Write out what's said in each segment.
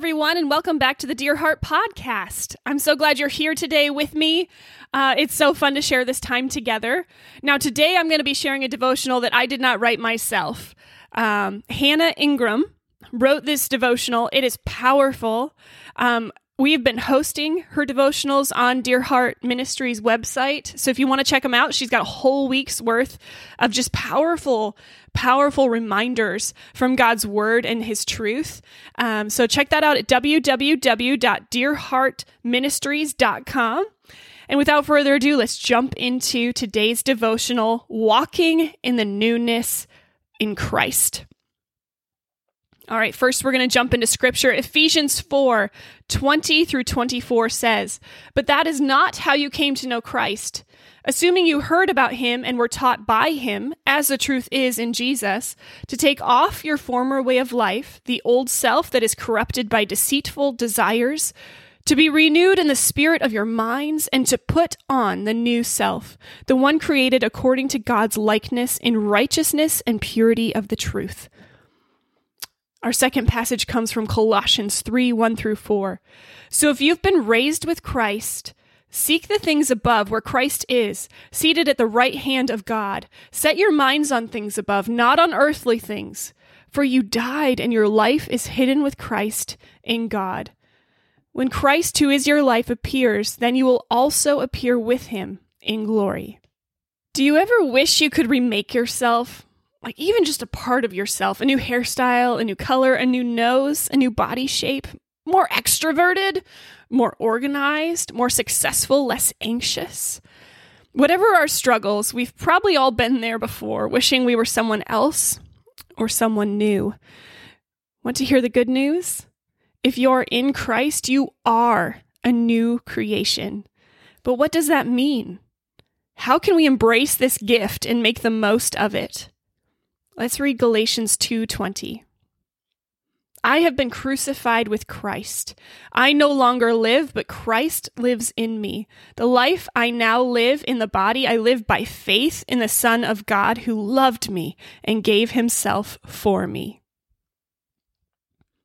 everyone, and welcome back to the Dear Heart podcast. I'm so glad you're here today with me. Uh, it's so fun to share this time together. Now, today I'm going to be sharing a devotional that I did not write myself. Um, Hannah Ingram wrote this devotional. It is powerful. Um, We've been hosting her devotionals on Dear Heart Ministries website. So if you want to check them out, she's got a whole week's worth of just powerful, powerful reminders from God's word and his truth. Um, so check that out at www.dearheartministries.com. And without further ado, let's jump into today's devotional Walking in the Newness in Christ. All right, first we're going to jump into scripture. Ephesians 4 20 through 24 says, But that is not how you came to know Christ. Assuming you heard about him and were taught by him, as the truth is in Jesus, to take off your former way of life, the old self that is corrupted by deceitful desires, to be renewed in the spirit of your minds, and to put on the new self, the one created according to God's likeness in righteousness and purity of the truth. Our second passage comes from Colossians 3 1 through 4. So if you've been raised with Christ, seek the things above where Christ is, seated at the right hand of God. Set your minds on things above, not on earthly things. For you died, and your life is hidden with Christ in God. When Christ, who is your life, appears, then you will also appear with him in glory. Do you ever wish you could remake yourself? Like even just a part of yourself a new hairstyle, a new color, a new nose, a new body shape, more extroverted, more organized, more successful, less anxious. Whatever our struggles, we've probably all been there before, wishing we were someone else or someone new. Want to hear the good news? If you're in Christ, you are a new creation. But what does that mean? How can we embrace this gift and make the most of it? Let's read Galatians 2:20. I have been crucified with Christ. I no longer live, but Christ lives in me. The life I now live in the body, I live by faith in the Son of God who loved me and gave himself for me.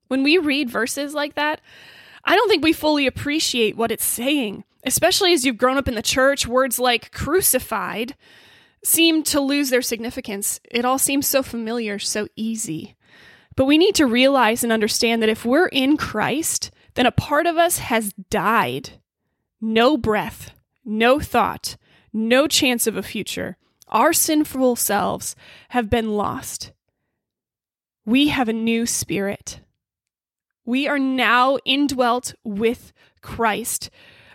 When we read verses like that, I don't think we fully appreciate what it's saying, especially as you've grown up in the church. Words like crucified seem to lose their significance. It all seems so familiar, so easy. But we need to realize and understand that if we're in Christ, then a part of us has died. No breath, no thought, no chance of a future. Our sinful selves have been lost. We have a new spirit. We are now indwelt with Christ.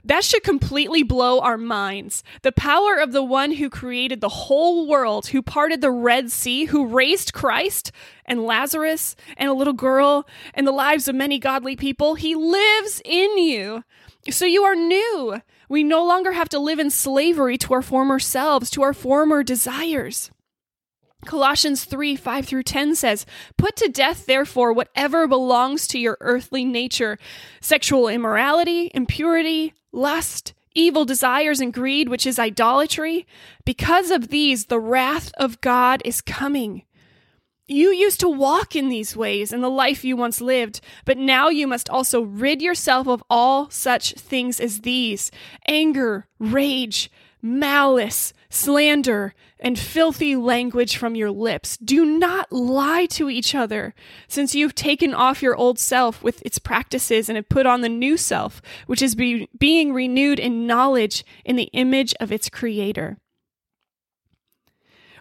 That should completely blow our minds. The power of the one who created the whole world, who parted the Red Sea, who raised Christ and Lazarus and a little girl and the lives of many godly people, he lives in you. So you are new. We no longer have to live in slavery to our former selves, to our former desires. Colossians 3 5 through 10 says, Put to death, therefore, whatever belongs to your earthly nature sexual immorality, impurity, lust, evil desires, and greed, which is idolatry. Because of these, the wrath of God is coming. You used to walk in these ways in the life you once lived, but now you must also rid yourself of all such things as these anger, rage, malice, slander, and filthy language from your lips. Do not lie to each other, since you've taken off your old self with its practices and have put on the new self, which is be- being renewed in knowledge in the image of its creator.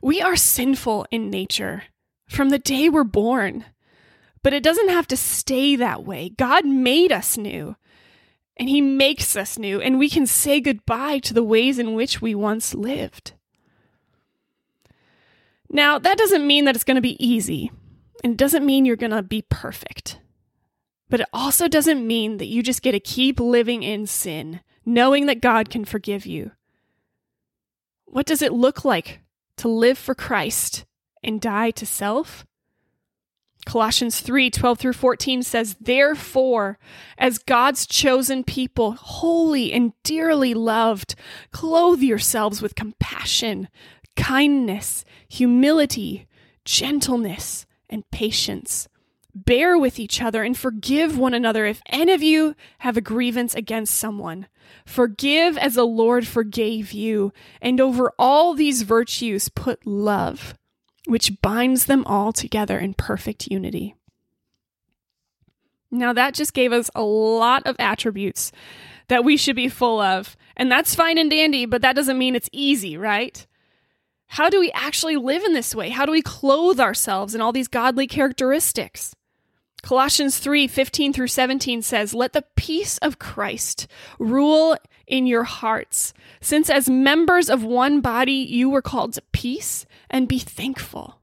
We are sinful in nature from the day we're born, but it doesn't have to stay that way. God made us new and He makes us new, and we can say goodbye to the ways in which we once lived. Now, that doesn't mean that it's going to be easy, and it doesn't mean you're going to be perfect. But it also doesn't mean that you just get to keep living in sin, knowing that God can forgive you. What does it look like to live for Christ and die to self? Colossians 3 12 through 14 says, Therefore, as God's chosen people, holy and dearly loved, clothe yourselves with compassion, kindness, humility, gentleness, and patience. Bear with each other and forgive one another if any of you have a grievance against someone. Forgive as the Lord forgave you. And over all these virtues, put love, which binds them all together in perfect unity. Now, that just gave us a lot of attributes that we should be full of. And that's fine and dandy, but that doesn't mean it's easy, right? How do we actually live in this way? How do we clothe ourselves in all these godly characteristics? Colossians 3 15 through 17 says, Let the peace of Christ rule in your hearts, since as members of one body you were called to peace, and be thankful.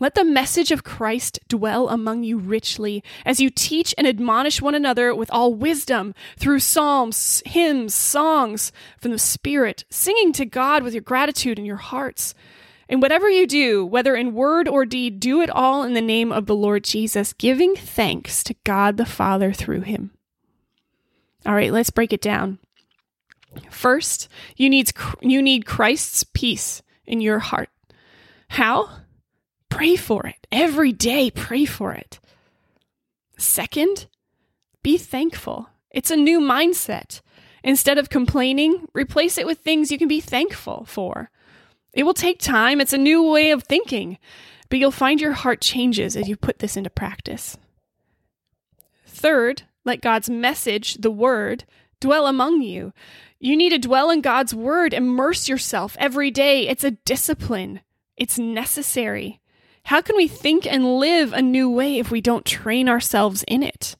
Let the message of Christ dwell among you richly as you teach and admonish one another with all wisdom through psalms, hymns, songs from the Spirit, singing to God with your gratitude in your hearts. And whatever you do, whether in word or deed, do it all in the name of the Lord Jesus, giving thanks to God the Father through him. All right, let's break it down. First, you need you need Christ's peace in your heart. How? Pray for it. Every day pray for it. Second, be thankful. It's a new mindset. Instead of complaining, replace it with things you can be thankful for. It will take time, it's a new way of thinking, but you'll find your heart changes as you put this into practice. Third, let God's message, the Word, dwell among you. You need to dwell in God's Word, immerse yourself every day. It's a discipline, it's necessary. How can we think and live a new way if we don't train ourselves in it?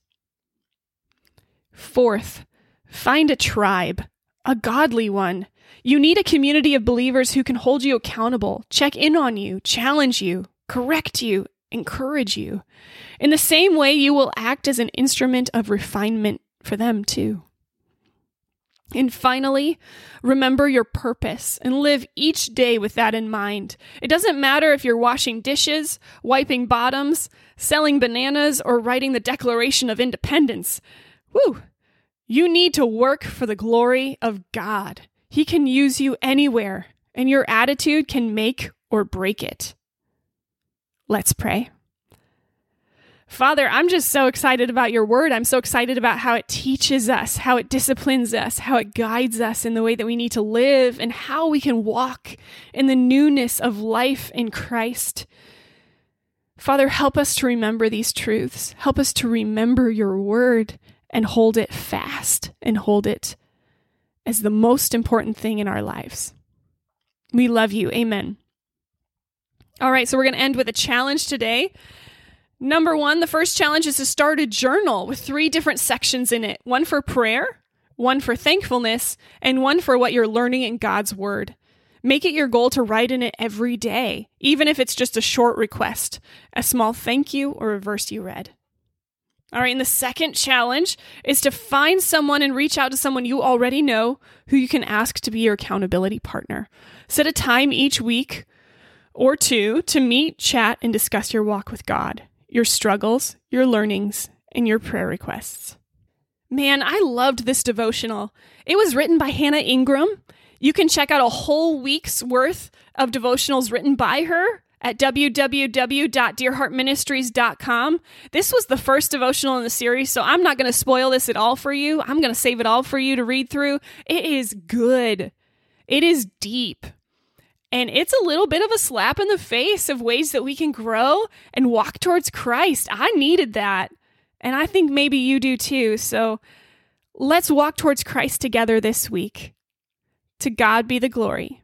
Fourth, find a tribe, a godly one. You need a community of believers who can hold you accountable, check in on you, challenge you, correct you, encourage you. In the same way, you will act as an instrument of refinement for them too. And finally, remember your purpose and live each day with that in mind. It doesn't matter if you're washing dishes, wiping bottoms, selling bananas, or writing the Declaration of Independence. Woo! You need to work for the glory of God. He can use you anywhere, and your attitude can make or break it. Let's pray. Father, I'm just so excited about your word. I'm so excited about how it teaches us, how it disciplines us, how it guides us in the way that we need to live, and how we can walk in the newness of life in Christ. Father, help us to remember these truths. Help us to remember your word and hold it fast and hold it as the most important thing in our lives. We love you. Amen. All right, so we're going to end with a challenge today. Number one, the first challenge is to start a journal with three different sections in it one for prayer, one for thankfulness, and one for what you're learning in God's Word. Make it your goal to write in it every day, even if it's just a short request, a small thank you, or a verse you read. All right, and the second challenge is to find someone and reach out to someone you already know who you can ask to be your accountability partner. Set a time each week or two to meet, chat, and discuss your walk with God your struggles, your learnings, and your prayer requests. Man, I loved this devotional. It was written by Hannah Ingram. You can check out a whole week's worth of devotionals written by her at www.dearheartministries.com. This was the first devotional in the series, so I'm not going to spoil this at all for you. I'm going to save it all for you to read through. It is good, it is deep. And it's a little bit of a slap in the face of ways that we can grow and walk towards Christ. I needed that. And I think maybe you do too. So let's walk towards Christ together this week. To God be the glory.